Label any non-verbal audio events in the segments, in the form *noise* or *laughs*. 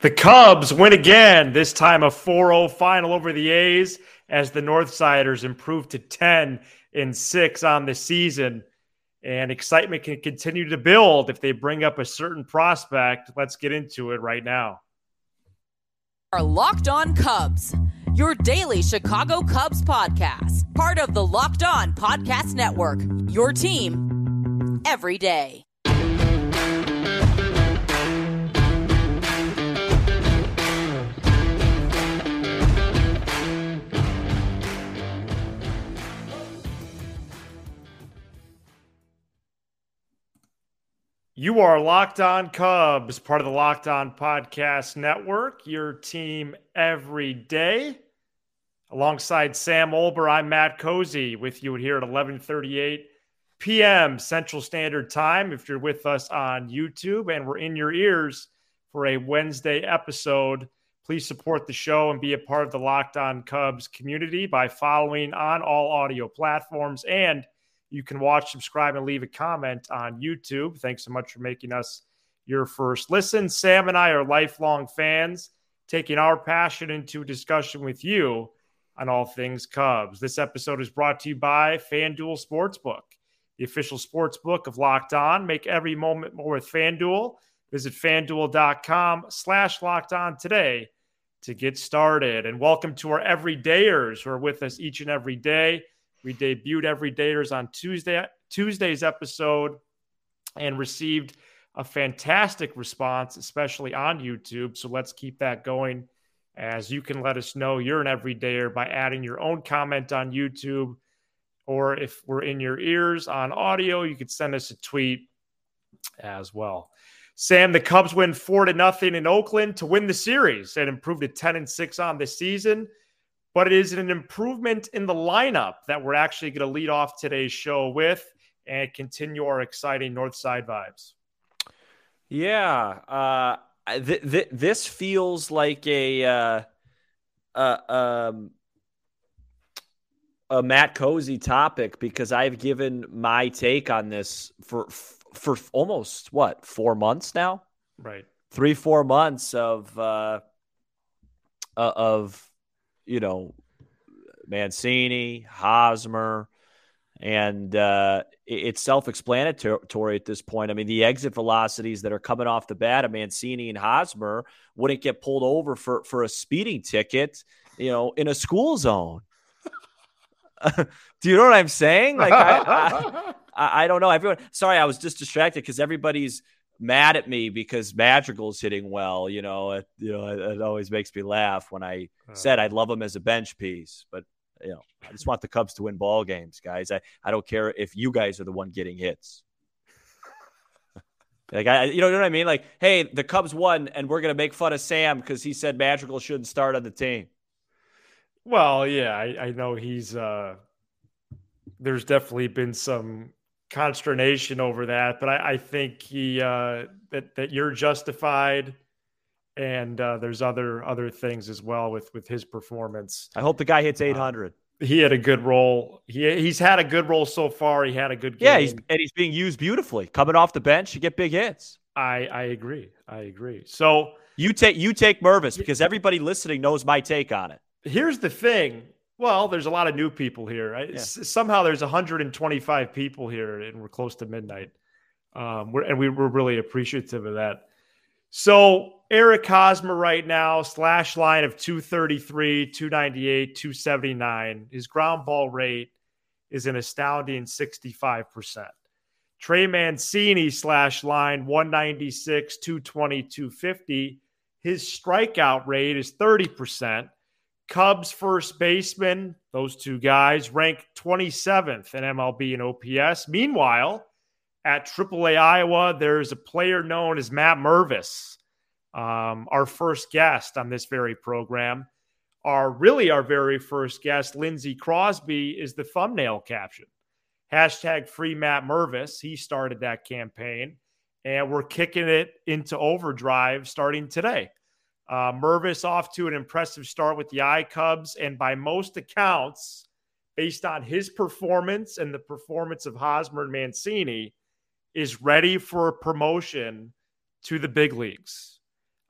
The Cubs win again, this time a 4 0 final over the A's as the Northsiders improve to 10 and 6 on the season. And excitement can continue to build if they bring up a certain prospect. Let's get into it right now. Our Locked On Cubs, your daily Chicago Cubs podcast, part of the Locked On Podcast Network, your team every day. You are Locked On Cubs, part of the Locked On Podcast Network, your team every day. Alongside Sam Olbur, I'm Matt Cozzi with you here at 11:38 p.m. Central Standard Time. If you're with us on YouTube and we're in your ears for a Wednesday episode, please support the show and be a part of the Locked On Cubs community by following on all audio platforms and you can watch, subscribe, and leave a comment on YouTube. Thanks so much for making us your first listen. Sam and I are lifelong fans, taking our passion into discussion with you on all things Cubs. This episode is brought to you by FanDuel Sportsbook, the official sportsbook of Locked On. Make every moment more with FanDuel. Visit fanduel.com slash locked on today to get started. And welcome to our everydayers who are with us each and every day. We debuted Everydayers on Tuesday Tuesday's episode and received a fantastic response, especially on YouTube. So let's keep that going. As you can let us know you're an everydayer by adding your own comment on YouTube, or if we're in your ears on audio, you could send us a tweet as well. Sam, the Cubs win four to nothing in Oakland to win the series and improve to 10 and 6 on the season but it is an improvement in the lineup that we're actually going to lead off today's show with and continue our exciting North Side vibes. Yeah, uh, th- th- this feels like a uh, uh, um, a Matt Cozzi topic because I've given my take on this for for almost what four months now, right? Three four months of uh, uh of you know, Mancini, Hosmer, and uh, it's self-explanatory at this point. I mean, the exit velocities that are coming off the bat of Mancini and Hosmer wouldn't get pulled over for for a speeding ticket, you know, in a school zone. *laughs* Do you know what I'm saying? Like, I, I, I don't know. Everyone, sorry, I was just distracted because everybody's mad at me because Madrigal's hitting well. You know, it, you know, it, it always makes me laugh when I uh, said I'd love him as a bench piece, but you know, I just want the Cubs to win ball games, guys. I, I don't care if you guys are the one getting hits. *laughs* like I, you know, you know what I mean? Like, hey, the Cubs won, and we're gonna make fun of Sam because he said Madrigal shouldn't start on the team. Well, yeah, I, I know he's. uh There's definitely been some consternation over that, but I, I think he uh, that that you're justified, and uh, there's other other things as well with with his performance. I hope the guy hits 800. Uh, he had a good role. He he's had a good role so far. He had a good game. Yeah, he's, and he's being used beautifully. Coming off the bench, you get big hits. I I agree. I agree. So you take you take Mervis because everybody listening knows my take on it. Here's the thing. Well, there's a lot of new people here. Right? Yeah. Somehow there's 125 people here, and we're close to midnight. Um, we're, and we, we're really appreciative of that. So Eric Hosmer right now, slash line of 233, 298, 279. His ground ball rate is an astounding 65%. Trey Mancini slash line 196, 220, 250. His strikeout rate is 30%. Cubs first baseman, those two guys rank 27th in MLB and OPS. Meanwhile, at AAA Iowa, there's a player known as Matt Mervis, um, our first guest on this very program. Our really our very first guest, Lindsey Crosby, is the thumbnail caption. Hashtag free Matt Mervis. He started that campaign, and we're kicking it into overdrive starting today. Uh, Mervis off to an impressive start with the I Cubs, and by most accounts, based on his performance and the performance of Hosmer and Mancini, is ready for a promotion to the big leagues.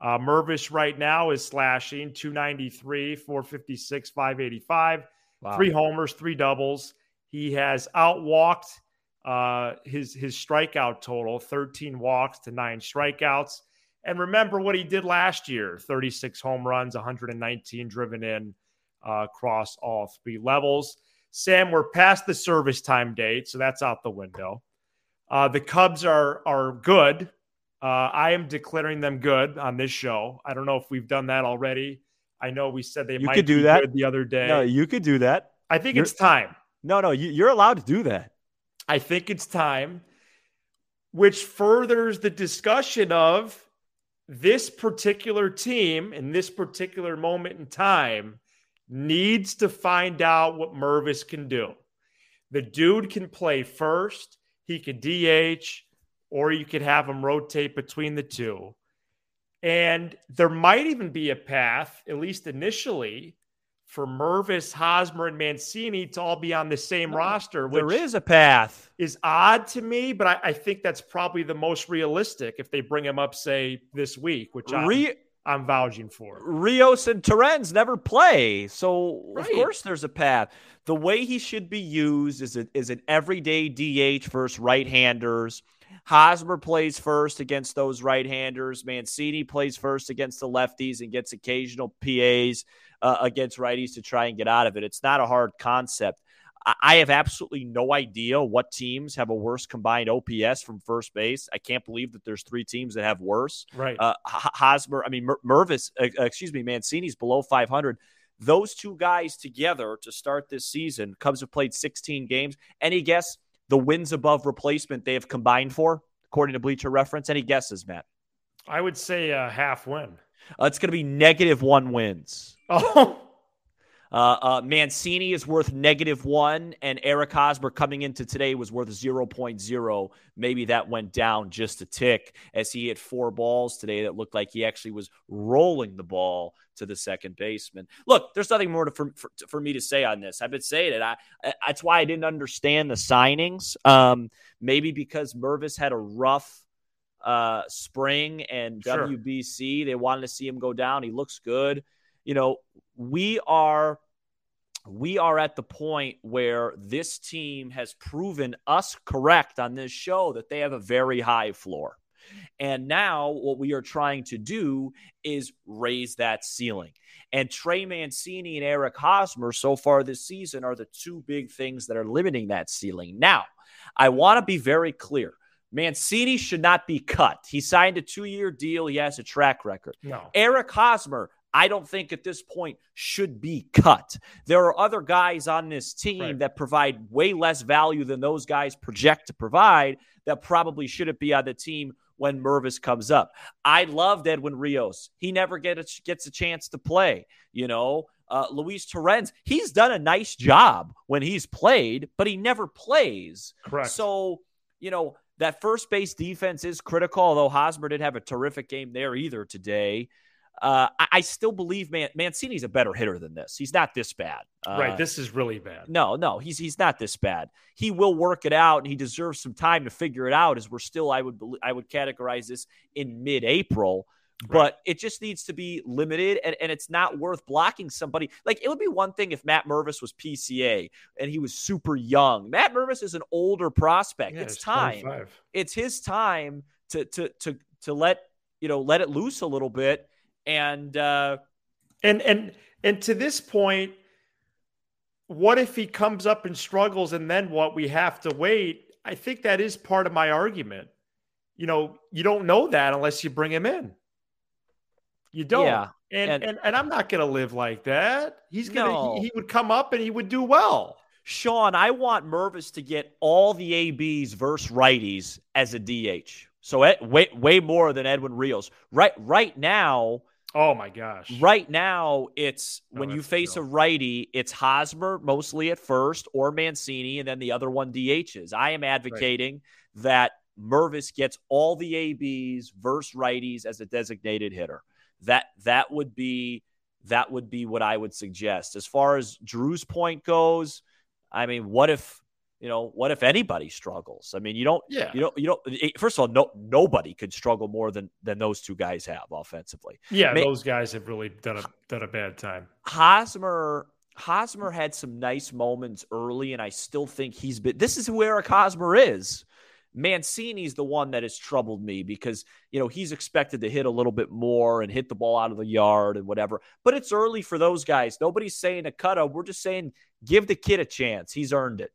Uh, Mervis right now is slashing 293, 456, 585, wow. three homers, three doubles. He has outwalked uh, his his strikeout total, 13 walks to nine strikeouts. And remember what he did last year 36 home runs, 119 driven in uh, across all three levels. Sam, we're past the service time date, so that's out the window. Uh, the Cubs are are good. Uh, I am declaring them good on this show. I don't know if we've done that already. I know we said they you might could do that the other day. No, you could do that. I think you're, it's time. No, no, you, you're allowed to do that. I think it's time, which furthers the discussion of this particular team in this particular moment in time needs to find out what Mervis can do. The dude can play first, he could DH, or you could have him rotate between the two. And there might even be a path, at least initially, for Mervis, Hosmer, and Mancini to all be on the same no, roster. there is a path. Is odd to me, but I, I, think that's probably the most realistic if they bring him up, say, this week, which I'm, I'm vouching for. Rios and Torrens never play. So, right. of course, there's a path. The way he should be used is, a, is an everyday DH versus right handers Hosmer plays first against those right handers. Mancini plays first against the lefties and gets occasional PAs uh, against righties to try and get out of it. It's not a hard concept. I have absolutely no idea what teams have a worse combined OPS from first base. I can't believe that there's three teams that have worse. Right. Uh, Hosmer, I mean, Mer- Mervis, uh, uh, excuse me, Mancini's below 500. Those two guys together to start this season, Cubs have played 16 games. Any guess the wins above replacement they have combined for, according to Bleacher Reference? Any guesses, Matt? I would say a half win. Uh, it's going to be negative one wins. Oh. Uh, uh, Mancini is worth negative one, and Eric Hosmer coming into today was worth 0.0. Maybe that went down just a tick as he hit four balls today that looked like he actually was rolling the ball to the second baseman. Look, there's nothing more to, for, for, for me to say on this. I've been saying it. I, I, that's why I didn't understand the signings. Um, maybe because Mervis had a rough uh, spring and sure. WBC, they wanted to see him go down. He looks good you know, we are we are at the point where this team has proven us correct on this show that they have a very high floor. And now what we are trying to do is raise that ceiling. And Trey Mancini and Eric Hosmer so far this season are the two big things that are limiting that ceiling. Now, I want to be very clear. Mancini should not be cut. He signed a two year deal. He has a track record. No. Eric Hosmer I don't think at this point should be cut. There are other guys on this team right. that provide way less value than those guys project to provide that probably shouldn't be on the team when Mervis comes up. I loved Edwin Rios. He never get a, gets a chance to play. You know, uh, Luis Torrens, he's done a nice job when he's played, but he never plays. Correct. So, you know, that first base defense is critical, although Hosmer didn't have a terrific game there either today. Uh, I, I, still believe Man- Mancini's a better hitter than this. He's not this bad. Uh, right. This is really bad. No, no, he's he's not this bad. He will work it out, and he deserves some time to figure it out. As we're still, I would I would categorize this in mid-April. Right. But it just needs to be limited, and, and it's not worth blocking somebody. Like, it would be one thing if Matt Mervis was PCA and he was super young. Matt Mervis is an older prospect. Yeah, it's time. 25. It's his time to to to to let you know let it loose a little bit and uh, and and and to this point, what if he comes up and struggles, and then what? We have to wait. I think that is part of my argument. You know, you don't know that unless you bring him in. You don't. Yeah. And, and, and, and I'm not going to live like that. He's going to, no. he, he would come up and he would do well. Sean, I want Mervis to get all the ABs versus righties as a DH. So eh, way way more than Edwin Rios. Right right now, Oh my gosh. Right now, it's when you face a righty, it's Hosmer mostly at first or Mancini, and then the other one DHs. I am advocating right. that Mervis gets all the ABs versus righties as a designated hitter. That that would be that would be what I would suggest. As far as Drew's point goes, I mean, what if you know, what if anybody struggles? I mean, you don't, Yeah. you don't, you don't. eh, First of all, no, nobody could struggle more than than those two guys have offensively. Yeah, Ma- those guys have really done a done a bad time. Hosmer, Hosmer had some nice moments early, and I still think he's been. This is who Eric Hosmer is. Mancini's the one that has troubled me because you know he's expected to hit a little bit more and hit the ball out of the yard and whatever. But it's early for those guys. Nobody's saying a cut up. We're just saying give the kid a chance. He's earned it.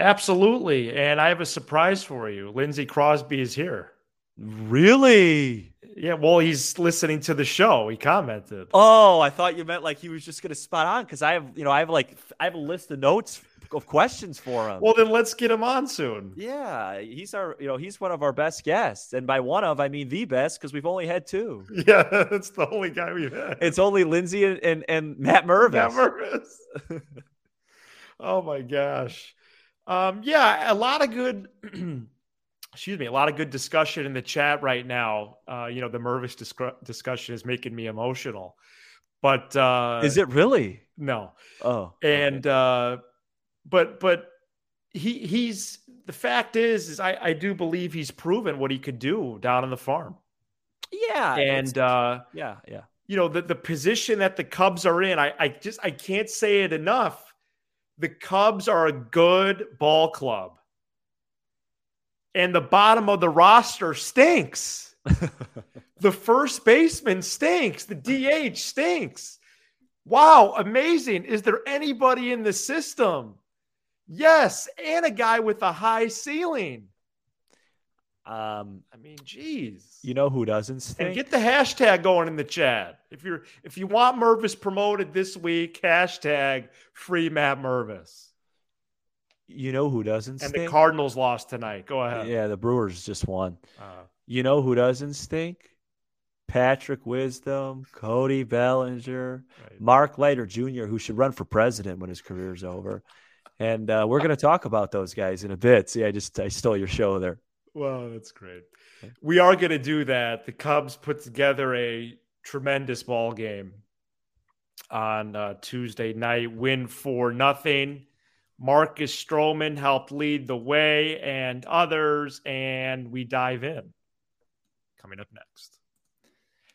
Absolutely. And I have a surprise for you. Lindsey Crosby is here. Really? Yeah, well, he's listening to the show. He commented. Oh, I thought you meant like he was just going to spot on because I have, you know, I have like I have a list of notes of questions for him. Well, then let's get him on soon. yeah, he's our, you know, he's one of our best guests, and by one of I mean the best because we've only had two. *laughs* Yeah, that's the only guy we've had. It's only Lindsay and and, and Matt Mervis. Matt Mervis. *laughs* oh my gosh. Um, yeah, a lot of good *clears throat* excuse me, a lot of good discussion in the chat right now. Uh, you know, the Mervis disc- discussion is making me emotional. But uh Is it really? no. Oh, and uh but but he he's the fact is is I I do believe he's proven what he could do down on the farm. yeah, And uh yeah, yeah. you know the the position that the Cubs are in, I I just I can't say it enough. The Cubs are a good ball club. And the bottom of the roster stinks. *laughs* the first baseman stinks. The DH stinks. Wow, amazing. Is there anybody in the system? Yes, and a guy with a high ceiling. Um, I mean, geez. you know who doesn't stink? and get the hashtag going in the chat. If you're if you want Mervis promoted this week, hashtag free Matt Mervis. you know who doesn't And the Cardinals lost tonight. Go ahead. yeah, the Brewers just won. Uh, You know who doesn't stink? Patrick Wisdom, Cody Bellinger, right. Mark Leiter Jr., who should run for president when his career's over. And uh, we're going to talk about those guys in a bit. See, I just I stole your show there. Well, that's great. We are going to do that. The Cubs put together a tremendous ball game on uh, Tuesday night. Win for nothing. Marcus Stroman helped lead the way, and others, and we dive in. Coming up next.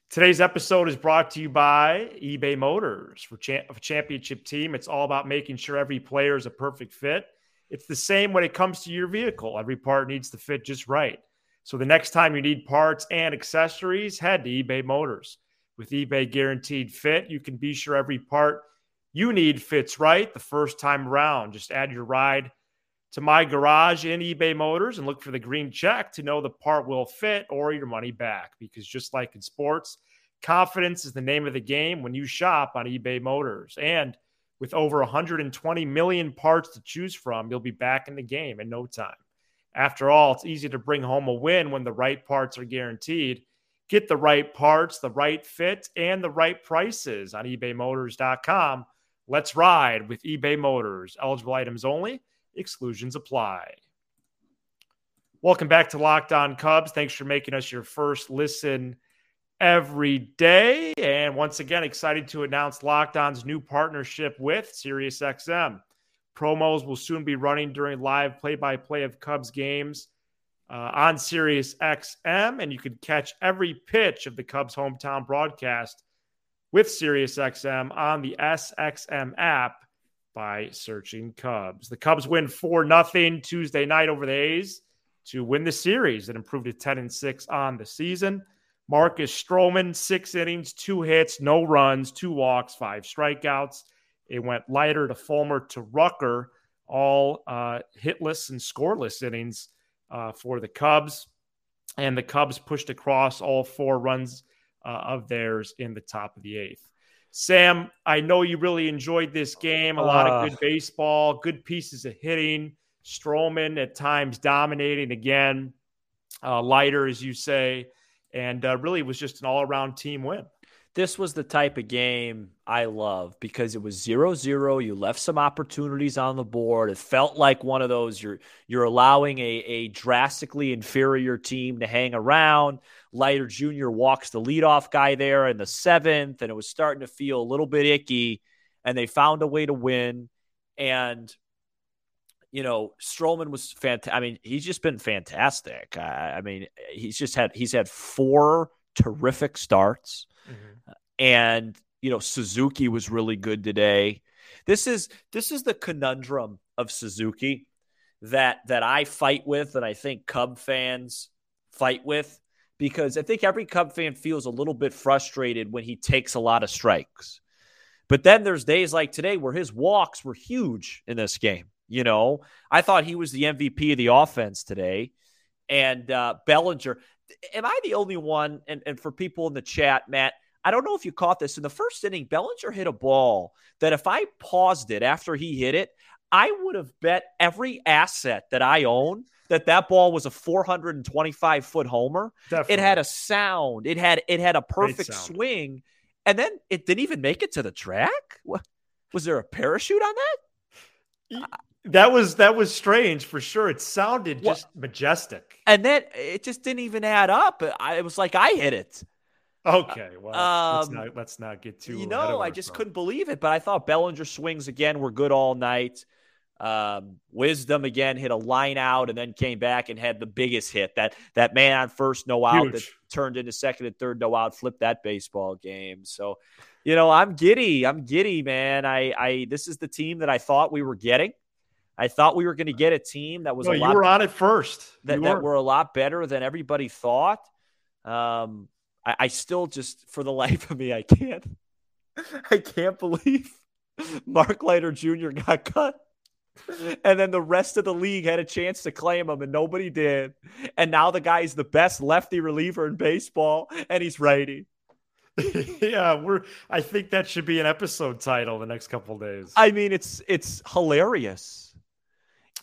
Today's episode is brought to you by eBay Motors. For cha- championship team, it's all about making sure every player is a perfect fit. It's the same when it comes to your vehicle. Every part needs to fit just right. So the next time you need parts and accessories, head to eBay Motors. With eBay Guaranteed Fit, you can be sure every part you need fits right the first time around. Just add your ride to my garage in eBay Motors and look for the green check to know the part will fit or your money back. Because just like in sports, confidence is the name of the game when you shop on eBay Motors. And with over 120 million parts to choose from, you'll be back in the game in no time. After all, it's easy to bring home a win when the right parts are guaranteed. Get the right parts, the right fit, and the right prices on ebaymotors.com. Let's ride with eBay Motors. Eligible items only, exclusions apply. Welcome back to Locked On Cubs. Thanks for making us your first listen every day. And once again, excited to announce Locked On's new partnership with SiriusXM. Promos will soon be running during live play by play of Cubs games uh, on SiriusXM, and you can catch every pitch of the Cubs hometown broadcast with SiriusXM on the SXM app by searching Cubs. The Cubs win 4 0 Tuesday night over the A's to win the series and improve to 10 and 6 on the season. Marcus Stroman, six innings, two hits, no runs, two walks, five strikeouts. It went Leiter to Fulmer to Rucker, all uh, hitless and scoreless innings uh, for the Cubs. And the Cubs pushed across all four runs uh, of theirs in the top of the eighth. Sam, I know you really enjoyed this game. A lot Uh. of good baseball, good pieces of hitting. Stroman at times dominating again, uh, Leiter, as you say, and uh, really was just an all around team win. This was the type of game I love because it was zero zero. You left some opportunities on the board. It felt like one of those you're you're allowing a, a drastically inferior team to hang around. Leiter Jr. walks the leadoff guy there in the seventh, and it was starting to feel a little bit icky. And they found a way to win. And you know, Stroman was fantastic. I mean, he's just been fantastic. I, I, mean, he's just had he's had four terrific starts, mm-hmm. and you know, Suzuki was really good today. This is this is the conundrum of Suzuki that that I fight with, and I think Cub fans fight with, because I think every Cub fan feels a little bit frustrated when he takes a lot of strikes. But then there's days like today where his walks were huge in this game. You know, I thought he was the MVP of the offense today. And uh, Bellinger, am I the only one? And, and for people in the chat, Matt, I don't know if you caught this. In the first inning, Bellinger hit a ball that if I paused it after he hit it, I would have bet every asset that I own that that ball was a 425 foot homer. Definitely. It had a sound. It had it had a perfect swing and then it didn't even make it to the track. Was there a parachute on that? That was that was strange for sure. It sounded just majestic, and then it just didn't even add up. I, it was like I hit it. Okay, well, um, let's, not, let's not get too. You know, I just couldn't believe it. But I thought Bellinger swings again were good all night. Um, Wisdom again hit a line out and then came back and had the biggest hit that that man on first no out Huge. that turned into second and third no out, flipped that baseball game. So, you know, I'm giddy. I'm giddy, man. I I this is the team that I thought we were getting. I thought we were going to get a team that was no, a you lot, were on it first. That, were. that were a lot better than everybody thought. Um, I, I still just for the *laughs* life of me, I can't *laughs* I can't believe *laughs* Mark Leiter Jr. got cut and then the rest of the league had a chance to claim him and nobody did. And now the guy is the best lefty reliever in baseball and he's righty. yeah, we're I think that should be an episode title the next couple days. I mean, it's it's hilarious.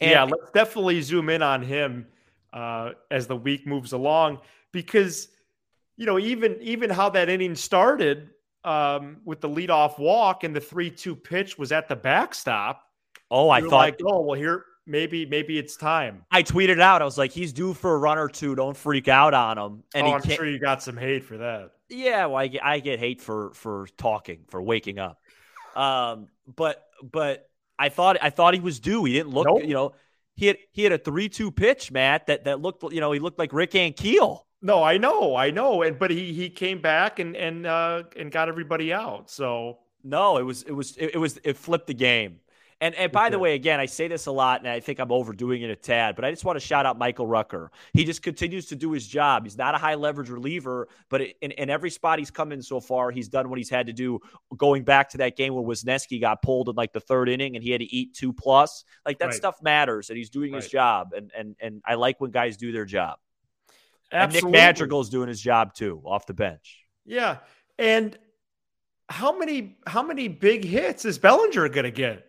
And yeah, let's definitely zoom in on him uh, as the week moves along because you know even even how that inning started um, with the leadoff walk and the three-two pitch was at the backstop Oh, I thought. Like, oh, well, here maybe maybe it's time. I tweeted out. I was like, he's due for a run or two. Don't freak out on him. And oh, I'm sure you got some hate for that. Yeah, well, I get I get hate for for talking for waking up. Um, but but I thought I thought he was due. He didn't look. Nope. You know, he had he had a three two pitch, Matt. That that looked. You know, he looked like Rick Ankiel. No, I know, I know, and but he he came back and and uh and got everybody out. So no, it was it was it, it was it flipped the game. And and by the way, again, I say this a lot, and I think I'm overdoing it a tad, but I just want to shout out Michael Rucker. He just continues to do his job. He's not a high leverage reliever, but in, in every spot he's come in so far, he's done what he's had to do. Going back to that game where Wesneski got pulled in like the third inning and he had to eat two plus, like that right. stuff matters, and he's doing right. his job. And and and I like when guys do their job. Absolutely. And Nick Madrigal's doing his job too, off the bench. Yeah, and how many how many big hits is Bellinger going to get?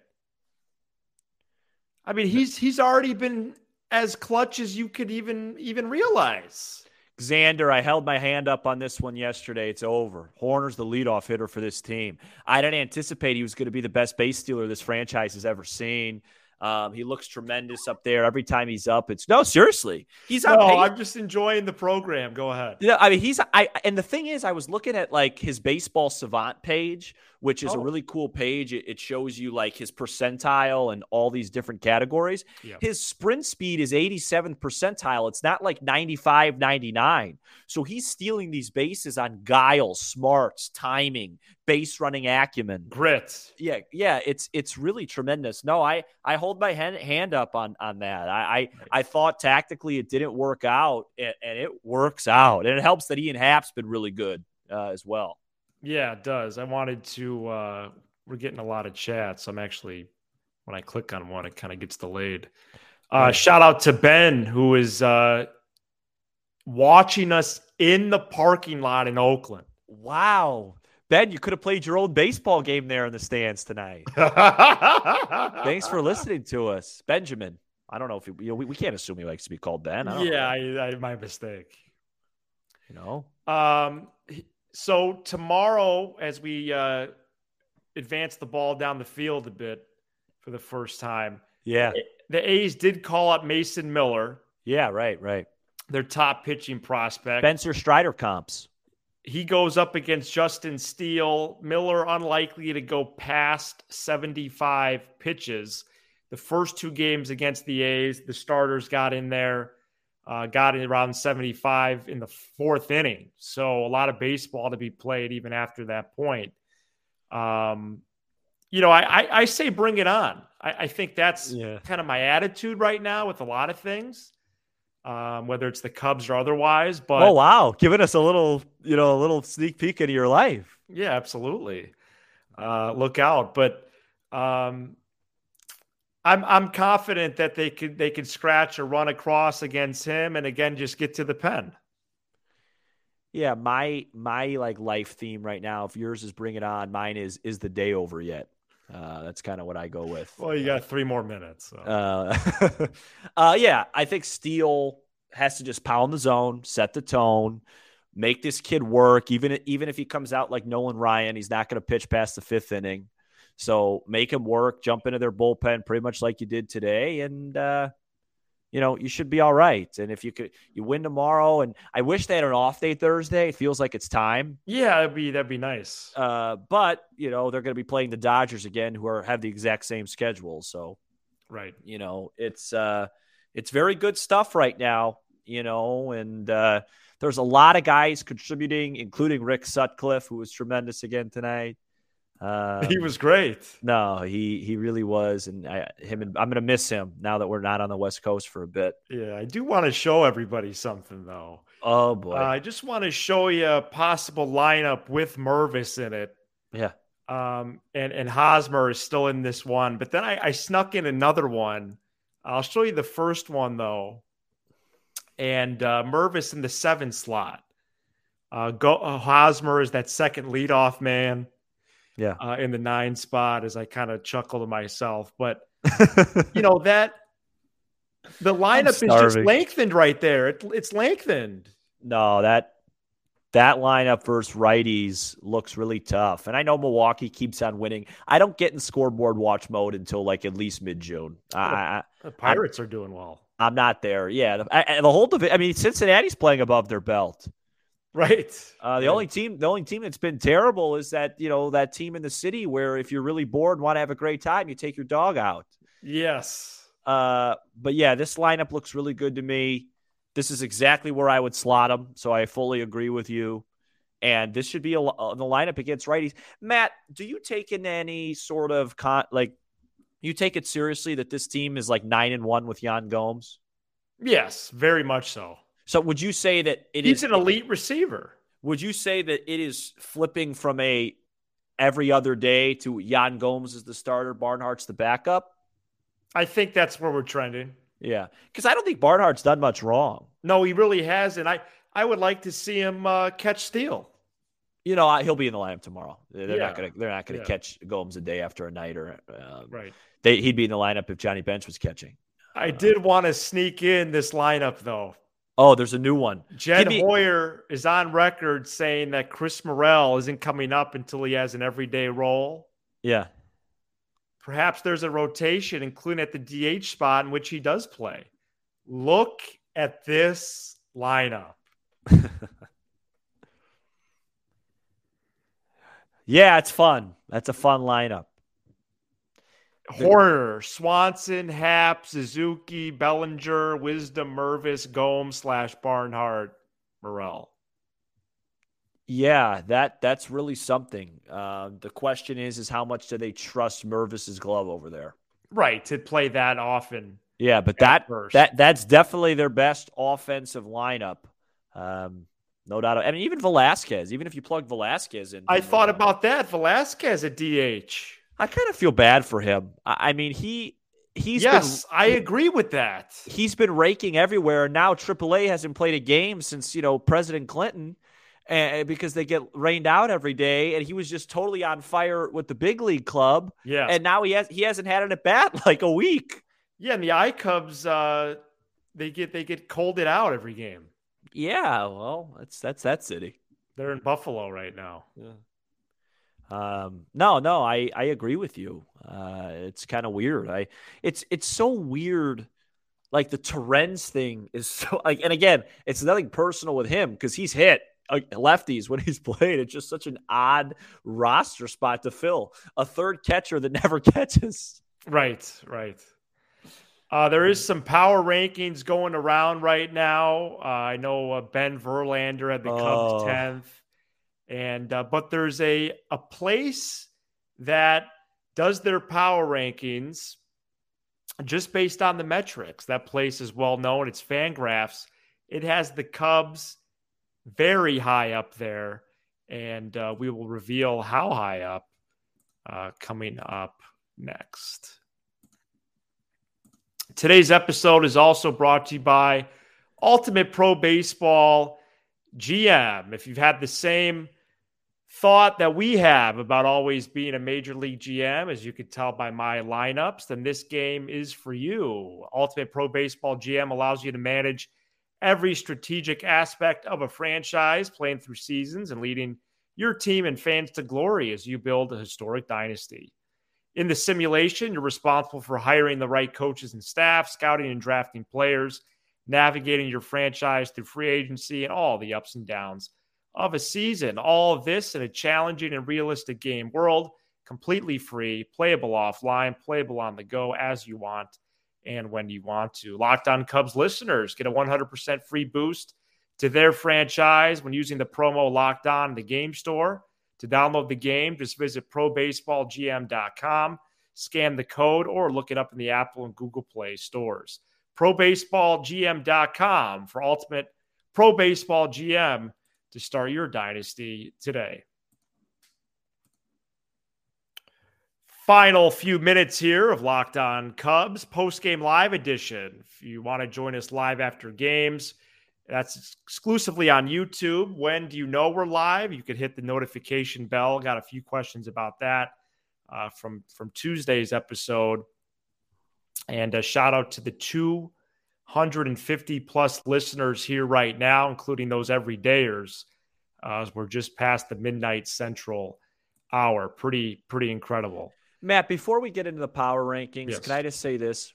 I mean, he's he's already been as clutch as you could even even realize. Xander, I held my hand up on this one yesterday. It's over. Hoerner's the leadoff hitter for this team. I didn't anticipate he was going to be the best base stealer this franchise has ever seen. Um, he looks tremendous up there. Every time he's up, it's no seriously. He's on. No, I'm just enjoying the program. Go ahead. Yeah, I mean he's. I and the thing is, I was looking at like his baseball savant page, which is oh. a really cool page. It, it, shows you like his percentile and all these different categories. Yeah. His sprint speed is 87th percentile. It's not like 95, 99. So he's stealing these bases on guile, smarts, timing, base running acumen, grit. Yeah, yeah, it's it's really tremendous. No, I I hold my hand, hand up on on that. I I, I thought tactically it didn't work out, and, and, it works out, and it helps that Ian Happ's been really good uh, as well. Yeah, it does. I wanted to. Uh, we're getting a lot of chats. I'm actually when I click on one, it kind of gets delayed. Uh, shout out to Ben who is uh, watching us in the parking lot in Oakland. Wow. Ben, you could have played your old baseball game there in the stands tonight. *laughs* Thanks for listening to us, Benjamin. I don't know if you know, we, we can't assume he likes to be called Ben. I yeah, I, I, my mistake. You know. Um. So tomorrow, as we uh, advance the ball down the field a bit for the first time, yeah, the A's did call up Mason Miller. Yeah, right, right. Their top pitching prospect, Spencer Strider comps. He goes up against Justin Steele. Miller unlikely to go past 75 pitches. The first two games against the A's, the starters got in there, uh, got in around 75 in the fourth inning. So a lot of baseball to be played even after that point. Um, you know, I, I, I, say bring it on. I, I think that's yeah. kind of my attitude right now with a lot of things um, whether it's the Cubs or otherwise. But oh wow, giving us a little you know a little sneak peek into your life. Yeah, absolutely. Uh, look out, but um, I'm I'm confident that they could they could scratch or run across against him, and again just get to the pen. Yeah, my my like life theme right now. If yours is bring it on, mine is is the day over yet. Uh, that's kind of what I go with. Well, you got three more minutes. So. Uh, *laughs* uh, yeah, I think Steele has to just pound the zone, set the tone, make this kid work. Even even if he comes out like Nolan Ryan, he's not going to pitch past the fifth inning. So make him work, jump into their bullpen, pretty much like you did today, and uh, you know, you should be all right. And if you could, you win tomorrow. And I wish they had an off day Thursday. It feels like it's time. Yeah, that'd be that'd be nice. Uh, but you know, they're going to be playing the Dodgers again, who are have the exact same schedule. So, right, you know, it's uh, it's very good stuff right now. You know, and uh, there's a lot of guys contributing, including Rick Sutcliffe, who was tremendous again tonight. Um, *laughs* he was great. No, he he really was, and I, him and I'm gonna miss him now that we're not on the West Coast for a bit. Yeah, I do want to show everybody something though. Oh boy, uh, I just want to show you a possible lineup with Mervis in it. Yeah. Um, and and Hosmer is still in this one, but then I, I snuck in another one. I'll show you the first one though, and uh, Mervis in the seven slot. Uh, go uh, Hosmer is that second leadoff man yeah, uh, in the nine spot as I kind of chuckle to myself. But *laughs* you know that the lineup is just lengthened right there. It, it's lengthened. No, that that lineup versus righties looks really tough. And I know Milwaukee keeps on winning. I don't get in scoreboard watch mode until like at least mid June. The, the Pirates I'm, are doing well. I'm not there. Yeah, the, I, the whole division. I mean, Cincinnati's playing above their belt. Right. Uh, the right. only team, the only team that's been terrible is that you know that team in the city where if you're really bored, want to have a great time, you take your dog out. Yes. Uh, but yeah, this lineup looks really good to me. This is exactly where I would slot them, so I fully agree with you. And this should be a, uh, the lineup against righties. Matt, do you take in any sort of con like you take it seriously that this team is like nine and one with Yan Gomes? Yes, very much so. So would you say that it He's is, an elite receiver? Would you say that it is flipping from a every other day to Yan Gomes is the starter, Barnhart's the backup? I think that's where we're trending. Yeah, because I don't think Barnhart's done much wrong. No, he really hasn't. I I would like to see him uh, catch Steele. You know, he'll be in the lineup tomorrow. They're yeah. not gonna they're not gonna yeah. catch Gomes a day after a night or um, right. They, he'd be in the lineup if Johnny Bench was catching. I uh, did want to sneak in this lineup though Oh, there's a new one. Jed me- Hoyer is on record saying that Chris Morel isn't coming up until he has an everyday role. Yeah. Perhaps there's a rotation, including at the DH spot in which he does play. Look at this lineup. *laughs* yeah, it's fun. That's a fun lineup. Hoerner, Swanson, Happ, Suzuki, Bellinger, Wisdom, Mervis, Gomes slash Barnhart, Morel. Yeah, that that's really something. Uh, the question is, is how much do they trust Mervis's glove over there? Right to play that often. Yeah, but that first. that that's definitely their best offensive lineup. Um, no doubt. I mean, even Velazquez. Even if you plug Velazquez in, I thought about that. Velazquez at DH. I kind of feel bad for him. I mean, he he's yes, been, I agree with that. He's been raking everywhere, and now AAA hasn't played a game since you know President Clinton, and because they get rained out every day, and he was just totally on fire with the big league club. Yeah, and now he has he hasn't had an at bat *laughs* like a week. Yeah, and the I Cubs, uh, they get they get colded out every game. Yeah, well, that's that's that city. They're in Buffalo right now. Yeah. Um, no, no, I, I agree with you. Uh, it's kind of weird. I, it's, it's so weird. Like the Torrens thing is *laughs* so like, and again, it's nothing personal with him because he's hit uh, lefties when he's *laughs* played. It's just such an odd roster spot to fill. A third catcher that *laughs* never catches. Right, right. Uh, there is some power rankings going around right now. Uh, I know uh, Ben Verlander had the Cubs Oh. tenth, and uh, but there's a a place that does their power rankings just based on the metrics. That place is well known. It's Fangraphs. It has the Cubs very high up there, and uh, we will reveal how high up uh, coming up next. Today's episode is also brought to you by Ultimate Pro Baseball GM. If you've had the same thought that we have about always being a major league GM, as you could tell by my lineups, then this game is for you. Ultimate Pro Baseball GM allows you to manage every strategic aspect of a franchise, playing through seasons and leading your team and fans to glory as you build a historic dynasty. In the simulation, you're responsible for hiring the right coaches and staff, scouting and drafting players, navigating your franchise through free agency and all the ups and downs of a season. All of this in a challenging and realistic game world, completely free, playable offline, playable on the go as you want and when you want to. Locked on Cubs listeners get a 100% free boost to their franchise when using the promo Locked On in the game store. To download the game, just visit probaseballgm.com, scan the code, or look it up in the Apple and Google Play stores. probaseballgm.com for ultimate pro baseball GM to start your dynasty today. Final few minutes here of Locked On Cubs post game live edition. If you want to join us live after games, that's exclusively on YouTube. When do you know we're live? You could hit the notification bell. Got a few questions about that uh, from from Tuesday's episode. And a shout out to the 250 plus listeners here right now, including those everydayers. Uh, as we're just past the midnight central hour. Pretty pretty incredible. Matt, before we get into the power rankings, Yes. can I just say this?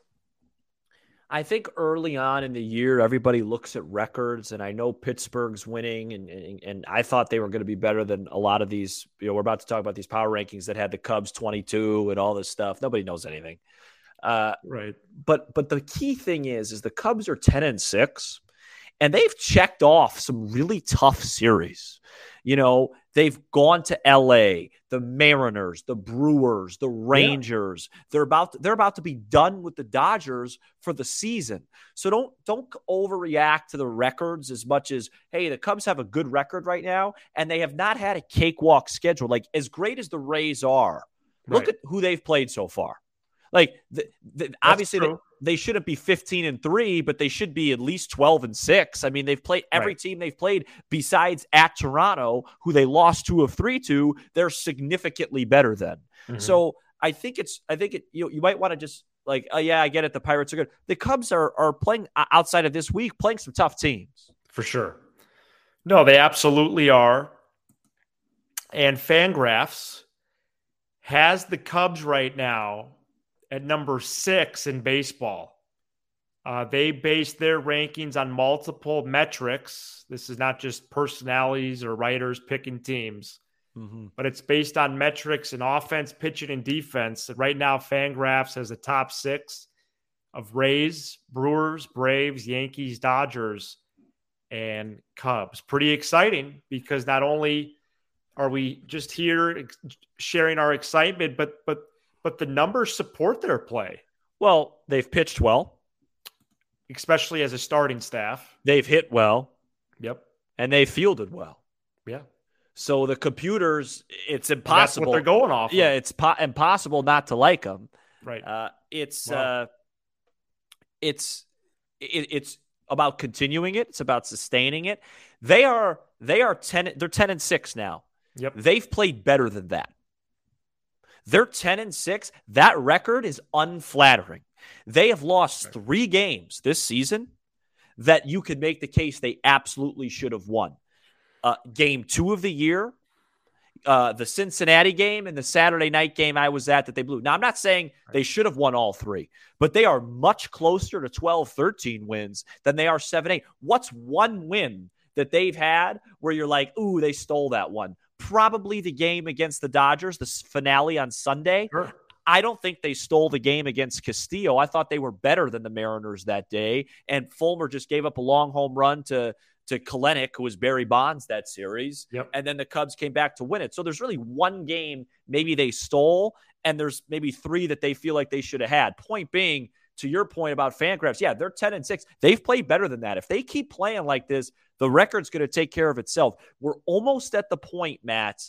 I think early on in the year, everybody looks at records, and I know Pittsburgh's winning, and and, and I thought they were going to be better than a lot of these. You know, we're about to talk about these power rankings that had the Cubs 22 and all this stuff. Nobody knows anything. Uh, Right. but but the key thing is, is the Cubs are 10 and six, and they've checked off some really tough series. You know, they've gone to LA, the Mariners, the Brewers, the Rangers. They're about they're about to be done with the Dodgers for the season. So don't don't overreact to the records as much as hey, the Cubs have a good record right now and they have not had a cakewalk schedule. Like as great as the Rays are, look at who they've played so far. Like the, the, obviously they, they shouldn't be 15 and 3 but they should be at least 12 and 6 i mean they've played every Right. team they've played besides at toronto who they lost two of three to they're significantly better than Mhm. so i think it's i think it you, you might want to just like oh yeah i get it the pirates are good the cubs are are playing outside of this week playing some tough teams for sure. No, they absolutely are. And Fangraphs has the Cubs right now at number six in baseball. Uh, they base their rankings on multiple metrics. This is not just personalities or writers picking teams, but it's based on metrics in offense, pitching, and defense. And right now, Fangraphs has the top six of Rays, Brewers, Braves, Yankees, Dodgers, and Cubs. Pretty exciting because not only are we just here sharing our excitement, but but but the numbers support their play, well they've pitched well especially as a starting staff. they've hit well Yep. and they fielded well Yeah. so the computers it's impossible. That's what they're going off. of. yeah it's po- impossible not to like them Right. Uh, it's Wow. uh, it's it, it's about continuing it. It's about sustaining it. They are they are ten. They're ten and six now. yep. They've played better than that. They're ten and six. That record is unflattering. They have lost three games this season that you could make the case they absolutely should have won. Uh, game two of the year, uh, the Cincinnati game and the Saturday night game I was at that they blew. Now, I'm not saying they should have won all three, but they are much closer to 12, 13 wins than they are 7, 8. What's one win that they've had where you're like, ooh, they stole that one? Probably the game against the Dodgers, the finale on Sunday. Sure. I don't think they stole the game against Castillo. I thought they were better than the Mariners that day. And Fulmer just gave up a long home run to to Kelenic, who was Barry Bonds that series. Yep. And then the Cubs came back to win it. So there's really one game maybe they stole, and there's maybe three that they feel like they should have had. Point being, to your point about Fangraphs, yeah, they're 10 and 6. They've played better than that. If they keep playing like this, the record's going to take care of itself. We're almost at the point, Matt.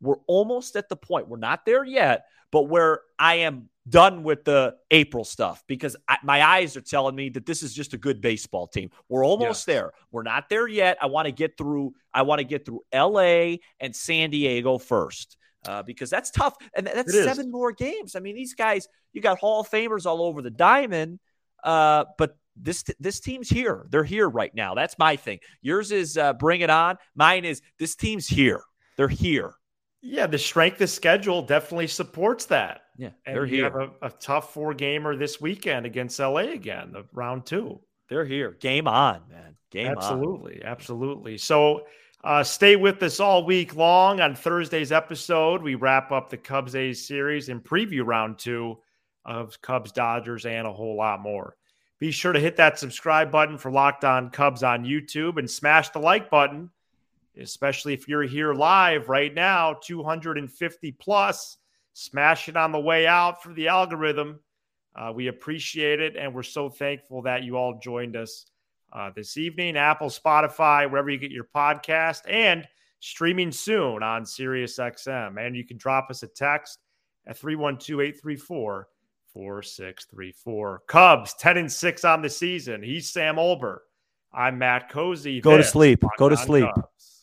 We're almost at the point. We're not there yet, but where I am done with the April stuff because I, my eyes are telling me that this is just a good baseball team. We're almost there. We're not there yet. I want to get through. I want to get through L.A. and San Diego first. Uh, because that's tough, and that's seven more games. I mean, these guys, you got Hall of Famers all over the diamond, uh, but this this team's here. They're here right now. That's my thing. Yours is uh, bring it on. Mine is this team's here. They're here. Yeah, the strength of schedule definitely supports that. Yeah, And they're here. have a, a tough four gamer this weekend against LA again, the round two. They're here. Game on, man. Game on. absolutely, absolutely. So uh, stay with us all week long. On Thursday's episode, we wrap up the Cubs A's series and preview round two of Cubs Dodgers and a whole lot more. Be sure to hit that subscribe button for Locked On Cubs on YouTube and smash the like button, especially if you're here live right now, 250 plus. Smash it on the way out for the algorithm. Uh, we appreciate it, and we're so thankful that you all joined us uh, this evening. Apple, Spotify, wherever you get your podcast, and streaming soon on SiriusXM. And you can drop us a text at 312 834 4634. Cubs 10 and 6 on the season. He's Sam Olbur. I'm Matt Cozzi. Go to sleep. Go to sleep. Cubs.